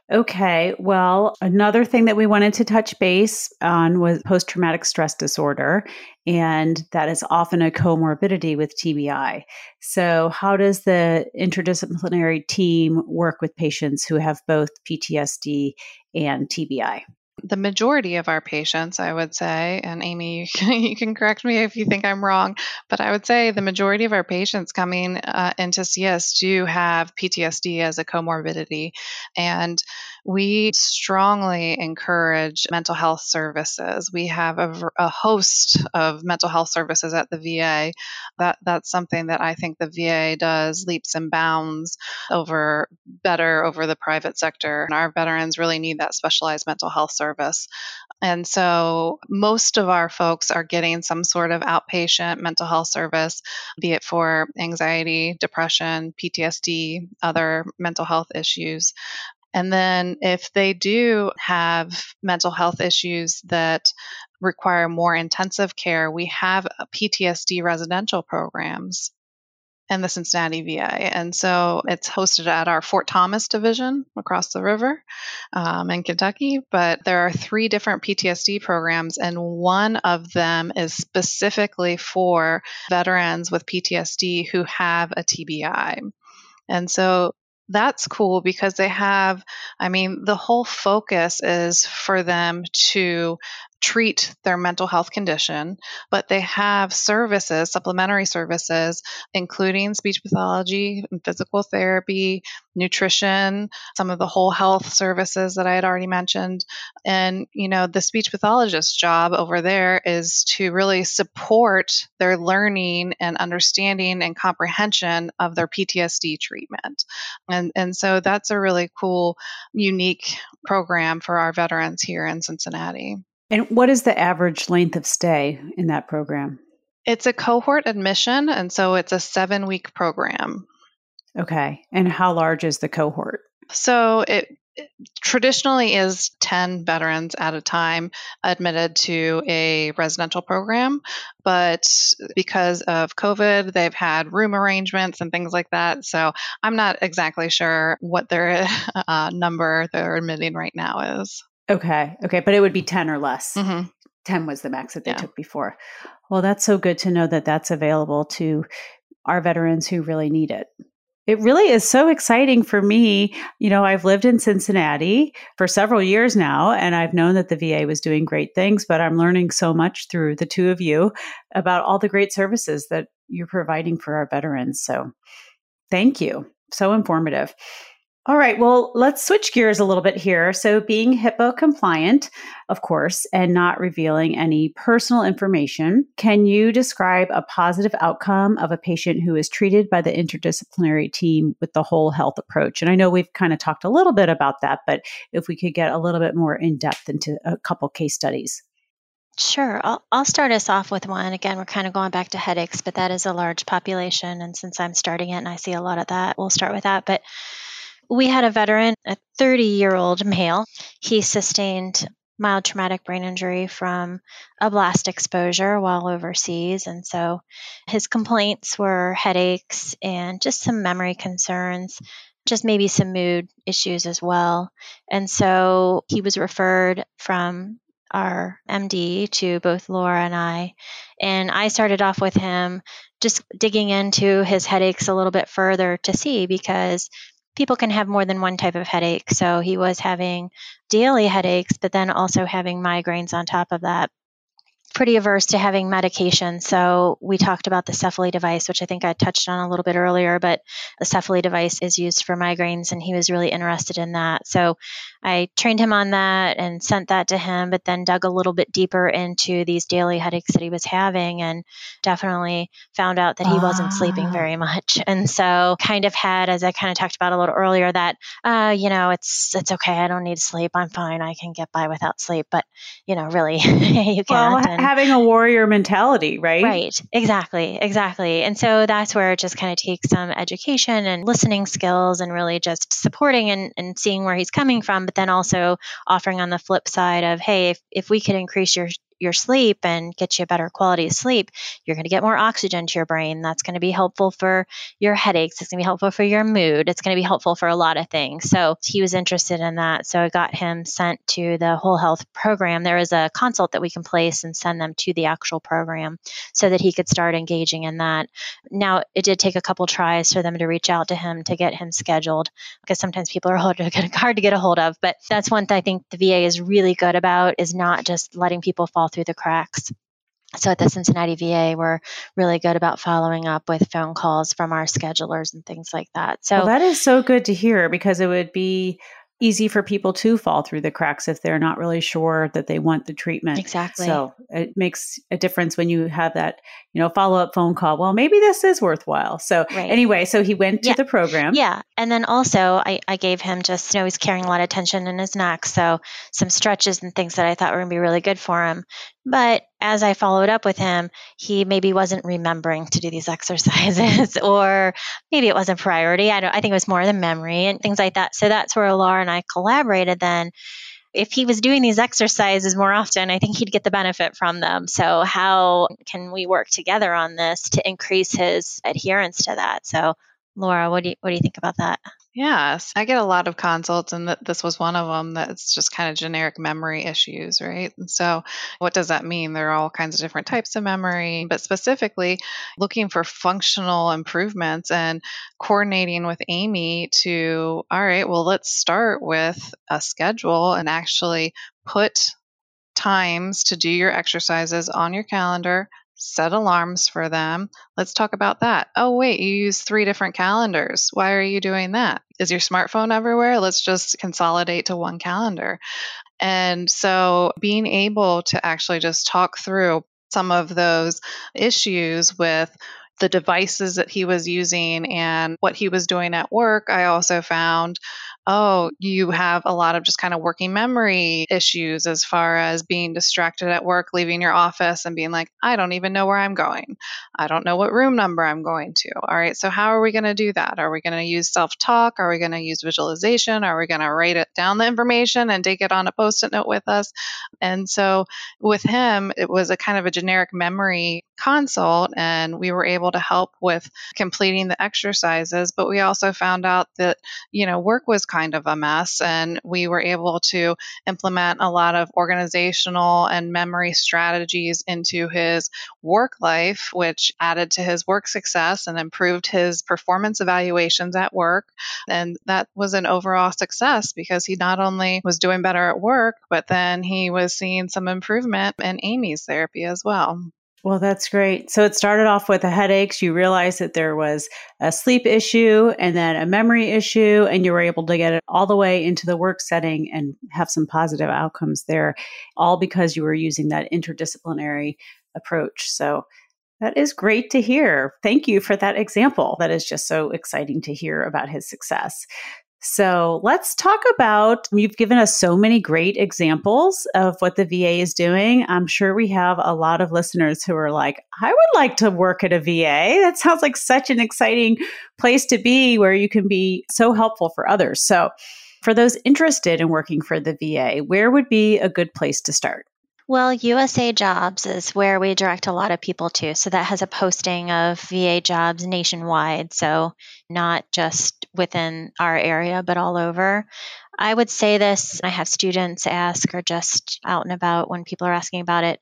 Okay, well, another thing that we wanted to touch base on was post traumatic stress disorder, and that is often a comorbidity with TBI. So, how does the interdisciplinary team work with patients who have both PTSD and TBI? The majority of our patients, I would say, and Amy, you can, you can, correct me if you think I'm wrong, but I would say the majority of our patients coming uh, into CS do have PTSD as a comorbidity. And we strongly encourage mental health services. We have a, a host of mental health services at the VA. That, that's something that I think the VA does leaps and bounds over better over the private sector. And our veterans really need that specialized mental health service service. And so most of our folks are getting some sort of outpatient mental health service, be it for anxiety, depression, PTSD, other mental health issues. And then if they do have mental health issues that require more intensive care, we have PTSD residential programs and the Cincinnati VA. And so it's hosted at our Fort Thomas division across the river um, in Kentucky. But there are three different PTSD programs, and one of them is specifically for veterans with PTSD who have a TBI. And so that's cool because they have, I mean, the whole focus is for them to treat their mental health condition, but they have services, supplementary services, including speech pathology and physical therapy, nutrition, some of the whole health services that I had already mentioned. And, you know, the speech pathologist's job over there is to really support their learning and understanding and comprehension of their PTSD treatment. And, and so that's a really cool, unique program for our veterans here in Cincinnati. And what is the average length of stay in that program? It's a cohort admission, and so it's a seven week program. Okay. And how large is the cohort? So it, it traditionally is 10 veterans at a time admitted to a residential program. But because of COVID, they've had room arrangements and things like that. So I'm not exactly sure what their uh, number they're admitting right now is. Okay. Okay. But it would be 10 or less. Mm-hmm. 10 was the max that they yeah. took before. Well, that's so good to know that that's available to our veterans who really need it. It really is so exciting for me. You know, I've lived in Cincinnati for several years now, and I've known that the VA was doing great things, but I'm learning so much through the two of you about all the great services that you're providing for our veterans. So thank you. So informative. All right. Well, let's switch gears a little bit here. So, being HIPAA compliant, of course, and not revealing any personal information, can you describe a positive outcome of a patient who is treated by the interdisciplinary team with the whole health approach? And I know we've kind of talked a little bit about that, but if we could get a little bit more in depth into a couple case studies. Sure. I'll, I'll start us off with one. Again, we're kind of going back to headaches, but that is a large population. And since I'm starting it and I see a lot of that, we'll start with that. But we had a veteran, a 30 year old male. He sustained mild traumatic brain injury from a blast exposure while overseas. And so his complaints were headaches and just some memory concerns, just maybe some mood issues as well. And so he was referred from our MD to both Laura and I. And I started off with him just digging into his headaches a little bit further to see because people can have more than one type of headache. So he was having daily headaches, but then also having migraines on top of that. Pretty averse to having medication. So we talked about the Cefaly device, which I think I touched on a little bit earlier, but the Cefaly device is used for migraines and he was really interested in that. So I trained him on that and sent that to him, but then dug a little bit deeper into these daily headaches that he was having and definitely found out that he wasn't sleeping ah. very much. And so kind of had, as I kind of talked about a little earlier, that, uh, you know, it's, it's okay. I don't need sleep. I'm fine. I can get by without sleep. But, you know, really, you can't. Well, and, having a warrior mentality, right? Right. Exactly. Exactly. And so that's where it just kind of takes some education and listening skills and really just supporting and, and seeing where he's coming from, but then also offering on the flip side of, hey, if, if we could increase your your sleep and get you a better quality of sleep, you're going to get more oxygen to your brain. That's going to be helpful for your headaches. It's going to be helpful for your mood. It's going to be helpful for a lot of things. So he was interested in that. So I got him sent to the whole health program. There is a consult that we can place and send them to the actual program so that he could start engaging in that. Now, it did take a couple tries for them to reach out to him to get him scheduled because sometimes people are hard to get, a hold of. But that's one thing I think the VA is really good about is not just letting people fall fall through the cracks. So at the Cincinnati VA, we're really good about following up with phone calls from our schedulers and things like that. So well, that is so good to hear because it would be easy for people to fall through the cracks if they're not really sure that they want the treatment. Exactly. So it makes a difference when you have that, you know, follow up phone call. Well, maybe this is worthwhile. So right. anyway, so he went to yeah. the program. Yeah. And then also I, I gave him just, you know, he's carrying a lot of tension in his neck. So some stretches and things that I thought were going to be really good for him. But as I followed up with him, he maybe wasn't remembering to do these exercises, or maybe it wasn't priority. I don't. I think it was more the memory and things like that. So that's where Laura and I collaborated. Then, if he was doing these exercises more often, I think he'd get the benefit from them. So how can we work together on this to increase his adherence to that? So, Laura, what do you what do you think about that? Yes, I get a lot of consults, and th- this was one of them that's just kind of generic memory issues, right? And so, what does that mean? There are all kinds of different types of memory, but specifically looking for functional improvements and coordinating with Amy to, all right, well, let's start with a schedule and actually put times to do your exercises on your calendar set alarms for them. Let's talk about that. Oh, wait, you use three different calendars. Why are you doing that? Is your smartphone everywhere? Let's just consolidate to one calendar. And so being able to actually just talk through some of those issues with the devices that he was using and what he was doing at work, I also found oh, you have a lot of just kind of working memory issues as far as being distracted at work, leaving your office and being like, I don't even know where I'm going. I don't know what room number I'm going to. All right, so how are we going to do that? Are we going to use self talk? Are we going to use visualization? Are we going to write it down the information and take it on a post it note with us? And so with him, it was a kind of a generic memory consult, and we were able to help with completing the exercises. But we also found out that, you know, work was kind of a mess. And we were able to implement a lot of organizational and memory strategies into his work life, which added to his work success and improved his performance evaluations at work. And that was an overall success because he not only was doing better at work, but then he was seeing some improvement in Amy's therapy as well. Well, that's great. So it started off with the headaches. You realized that there was a sleep issue and then a memory issue, and you were able to get it all the way into the work setting and have some positive outcomes there, all because you were using that interdisciplinary approach. So that is great to hear. Thank you for that example. That is just so exciting to hear about his success. So let's talk about. You've given us so many great examples of what the VA is doing. I'm sure we have a lot of listeners who are like, I would like to work at a VA. That sounds like such an exciting place to be where you can be so helpful for others. So, for those interested in working for the VA, where would be a good place to start? Well, USA Jobs is where we direct a lot of people to. So that has a posting of VA jobs nationwide. So not just within our area, but all over. I would say this, I have students ask or just out and about when people are asking about it.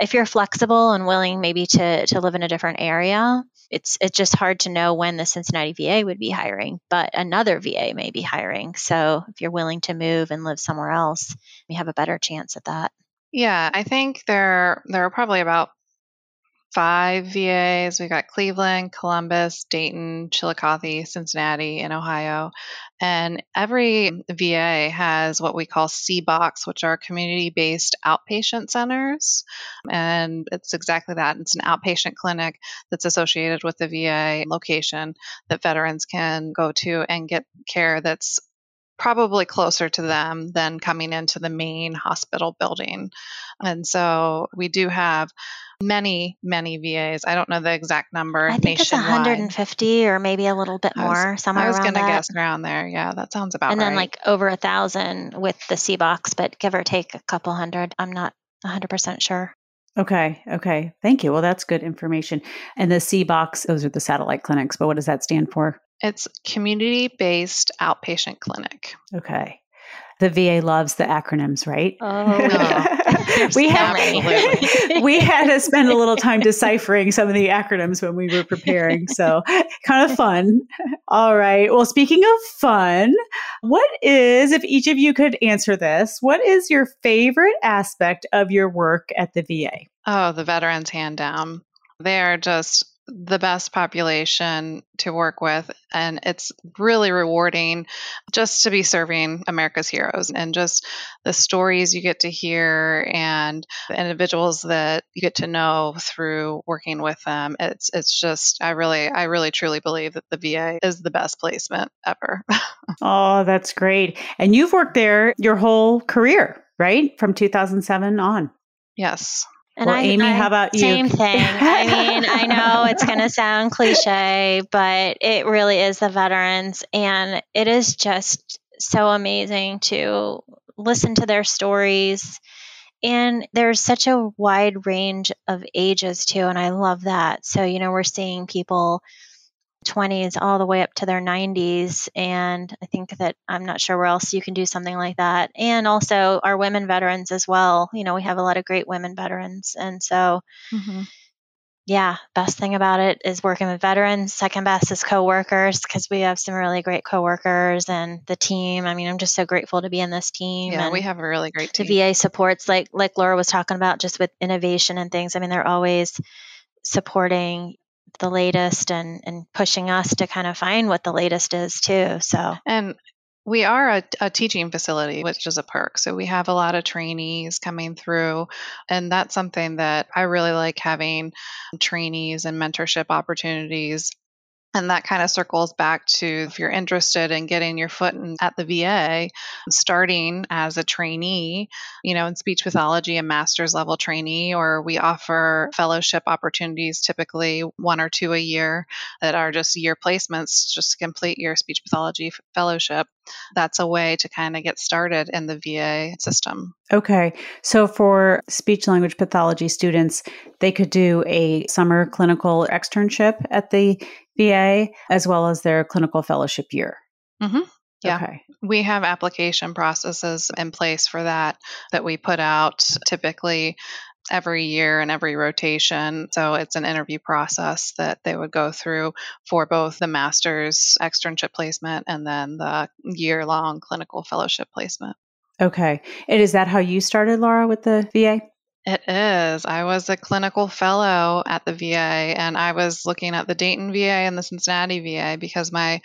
If you're flexible and willing maybe to, to live in a different area, it's it's just hard to know when the Cincinnati VA would be hiring, but another VA may be hiring. So if you're willing to move and live somewhere else, you have a better chance at that. Yeah, I think there there are probably about five VAs. We've got Cleveland, Columbus, Dayton, Chillicothe, Cincinnati, and Ohio. And every VA has what we call CBOCs, which are community based outpatient centers. And it's exactly that it's an outpatient clinic that's associated with the VA location that veterans can go to and get care that's probably closer to them than coming into the main hospital building. And so we do have many, many VAs. I don't know the exact number. I think nationwide. it's 150 or maybe a little bit more, was, somewhere I was gonna guess around there. Yeah, that sounds about right. and right. then like over a thousand with the CBOCs, but give or take a couple hundred. I'm not 100% sure. Okay. Okay. Thank you. Well, that's good information. And the CBOCs, those are the satellite clinics, but what does that stand for? It's community based outpatient clinic. Okay. The VA loves the acronyms, right? Oh, we so had we had to spend a little time deciphering some of the acronyms when we were preparing. So kind of fun. All right. Well, speaking of fun, what is, if each of you could answer this, what is your favorite aspect of your work at the VA? Oh, the veterans hand down. They are just the best population to work with and it's really rewarding just to be serving America's heroes and just the stories you get to hear and the individuals that you get to know through working with them it's it's just I really I really truly believe that the VA is the best placement ever. oh, that's great. And you've worked there your whole career, right? From 2007 on. Yes. And well, I, Amy, I, how about you? Same thing. I mean, I know it's going to sound cliche, but it really is the veterans. And it is just so amazing to listen to their stories. And there's such a wide range of ages, too. And I love that. So, you know, we're seeing people 20s all the way up to their 90s. And I think that I'm not sure where else you can do something like that. And also our women veterans as well. You know, we have a lot of great women veterans. And so, Mm-hmm. yeah, best thing about it is working with veterans. Second best is coworkers because we have some really great coworkers and the team. I mean, I'm just so grateful to be in this team. Yeah, and we have a really great team. the. VA supports like like Laura was talking about just with innovation and things. I mean, they're always supporting the latest and and pushing us to kind of find what the latest is too. So And we are a, a teaching facility, which is a perk. So we have a lot of trainees coming through. And that's something that I really like having trainees and mentorship opportunities. And that kind of circles back to if you're interested in getting your foot in, at the VA, starting as a trainee, you know, in speech pathology, a master's level trainee, or we offer fellowship opportunities, typically one or two a year, that are just year placements just to complete your speech pathology fellowship. That's a way to kind of get started in the VA system. Okay. So for speech language pathology students, they could do a summer clinical externship at the VA as well as their clinical fellowship year. Mhm. Yeah. Okay. We have application processes in place for that that we put out typically every year and every rotation. So it's an interview process that they would go through for both the master's externship placement and then the year long clinical fellowship placement. Okay. And is that how you started, Laura, with the VA? It is. I was a clinical fellow at the VA and I was looking at the Dayton VA and the Cincinnati VA because my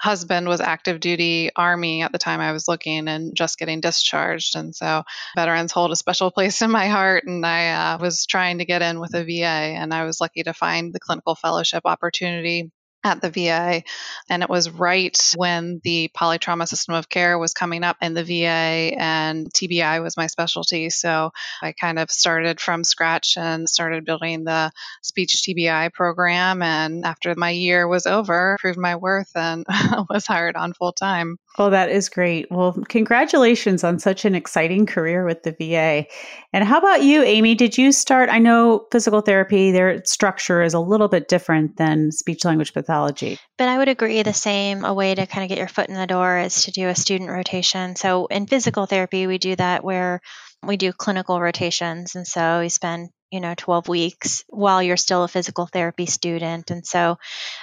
husband was active duty Army at the time I was looking and just getting discharged. And so veterans hold a special place in my heart. And I uh, was trying to get in with a VA and I was lucky to find the clinical fellowship opportunity at the VA. And it was right when the polytrauma system of care was coming up in the VA, and TBI was my specialty. So I kind of started from scratch and started building the speech TBI program. And after my year was over, proved my worth and was hired on full time. Oh, that is great. Well, congratulations on such an exciting career with the VA. And how about you, Amy? Did you start? I know physical therapy, their structure is a little bit different than speech language pathology. But I would agree the same. A way to kind of get your foot in the door is to do a student rotation. So in physical therapy, we do that where we do clinical rotations. And so we spend you know 12 weeks while you're still a physical therapy student. And so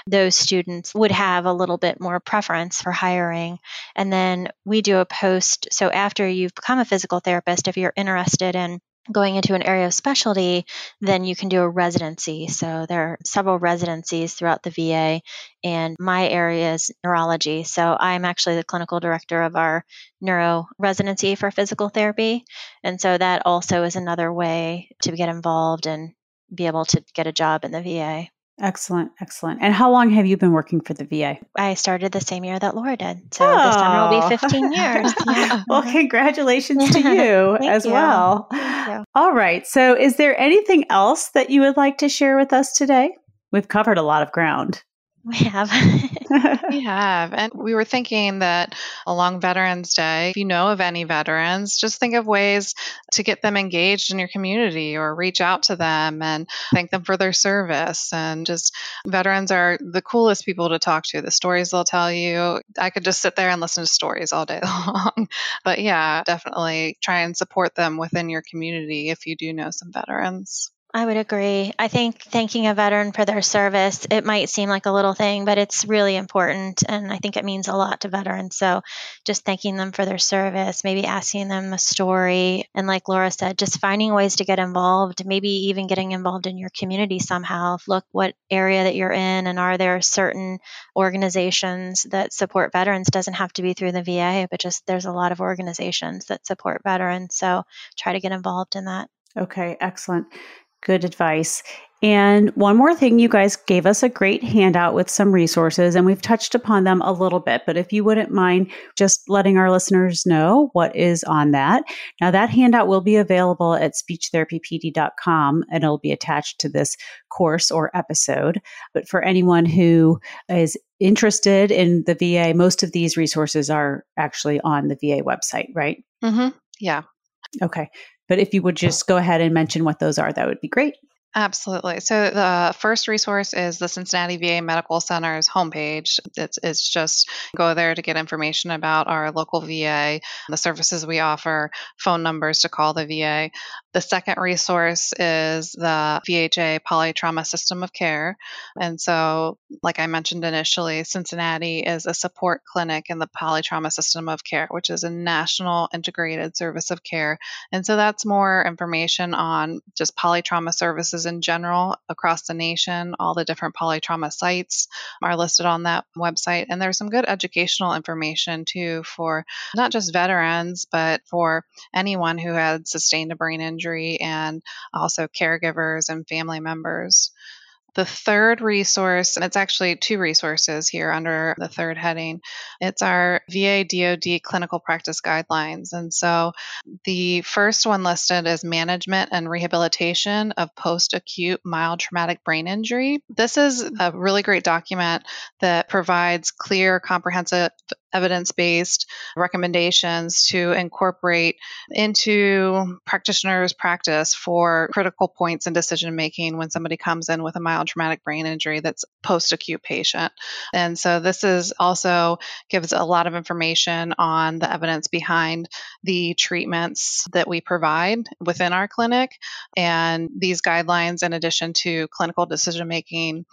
those students would have a little bit more preference for hiring. And then we do a post so after you've become a physical therapist if you're interested in going into an area of specialty, then you can do a residency. So there are several residencies throughout the VA, and my area is neurology. So I'm actually the clinical director of our neuro residency for physical therapy. And so that also is another way to get involved and be able to get a job in the VA. Excellent, excellent. And how long have you been working for the VA? I started the same year that Laura did. So oh. this summer will be 15 years. Yeah. well, congratulations to you as you. well. You. All right. So, is there anything else that you would like to share with us today? We've covered a lot of ground. We have. we have. And we were thinking that along Veterans Day, if you know of any veterans, just think of ways to get them engaged in your community or reach out to them and thank them for their service. And just veterans are the coolest people to talk to. The stories they'll tell you, I could just sit there and listen to stories all day long. but yeah, definitely try and support them within your community if you do know some veterans. I would agree. I think thanking a veteran for their service, it might seem like a little thing, but it's really important. And I think it means a lot to veterans. So just thanking them for their service, maybe asking them a story. And like Laura said, just finding ways to get involved, maybe even getting involved in your community somehow. Look what area that you're in and are there certain organizations that support veterans? Doesn't have to be through the VA, but just there's a lot of organizations that support veterans. So try to get involved in that. Okay, excellent. Good advice. And one more thing, you guys gave us a great handout with some resources, and we've touched upon them a little bit. But if you wouldn't mind just letting our listeners know what is on that. Now, that handout will be available at speechtherapypd.com and it'll be attached to this course or episode. But for anyone who is interested in the VA, most of these resources are actually on the VA website, right? Mm-hmm. Yeah. Okay. But if you would just go ahead and mention what those are, that would be great. Absolutely. So the first resource is the Cincinnati VA Medical Center's homepage. It's, it's just go there to get information about our local VA, the services we offer, phone numbers to call the VA. The second resource is the VHA Polytrauma System of Care. And so, like I mentioned initially, Cincinnati is a support clinic in the Polytrauma System of Care, which is a national integrated service of care. And so that's more information on just polytrauma services in general across the nation. All the different polytrauma sites are listed on that website. And there's some good educational information too for not just veterans, but for anyone who had sustained a brain injury and also caregivers and family members. The third resource, and it's actually two resources here under the third heading, it's our VA DoD clinical practice guidelines. And so the first one listed is management and rehabilitation of post acute mild traumatic brain injury. This is a really great document that provides clear, comprehensive evidence based recommendations to incorporate into practitioners' practice for critical points in decision making when somebody comes in with a mild traumatic brain injury that's post acute patient. And so this is also gives a lot of information on the evidence behind the treatments that we provide within our clinic and these guidelines in addition to clinical decision making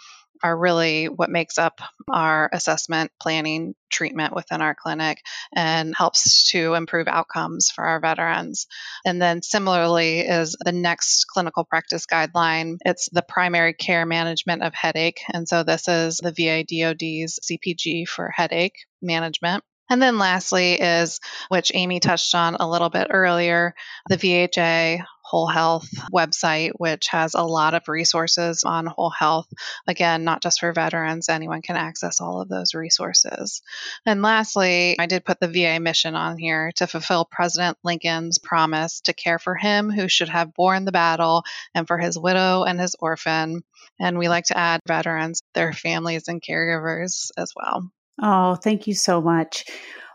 are really what makes up our assessment, planning, treatment within our clinic and helps to improve outcomes for our veterans. And then similarly is the next clinical practice guideline. It's the primary care management of headache. And so this is the VA DoD's CPG for headache management. And then lastly is, which Amy touched on a little bit earlier, the VHA Whole Health website, which has a lot of resources on whole health. Again, not just for veterans, anyone can access all of those resources. And lastly, I did put the VA mission on here to fulfill President Lincoln's promise to care for him who should have borne the battle and for his widow and his orphan. And we like to add veterans, their families, and caregivers as well. Oh, thank you so much.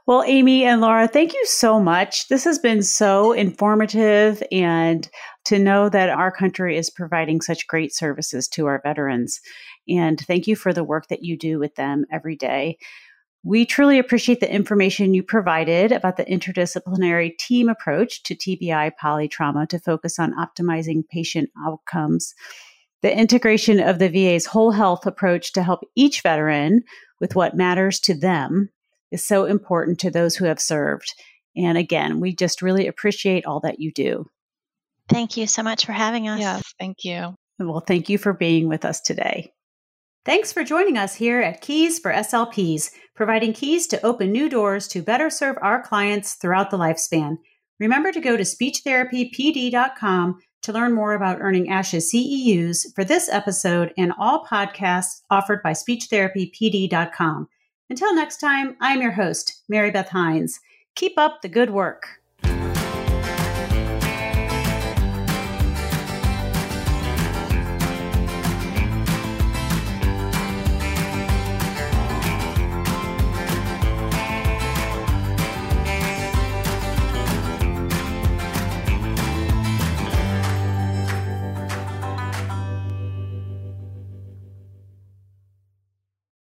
Well, Amy and Laura, thank you so much. This has been so informative and to know that our country is providing such great services to our veterans. And thank you for the work that you do with them every day. We truly appreciate the information you provided about the interdisciplinary team approach to TBI polytrauma to focus on optimizing patient outcomes. The integration of the VA's whole health approach to help each veteran with what matters to them is so important to those who have served. And again, we just really appreciate all that you do. Thank you so much for having us. Yes, thank you. Well, thank you for being with us today. Thanks for joining us here at Keys for SLPs, providing keys to open new doors to better serve our clients throughout the lifespan. Remember to go to speechtherapypd.com to learn more about earning ASHA CEUs for this episode and all podcasts offered by speechtherapypd.com. Until next time, I am your host, Mary Beth Hines. Keep up the good work.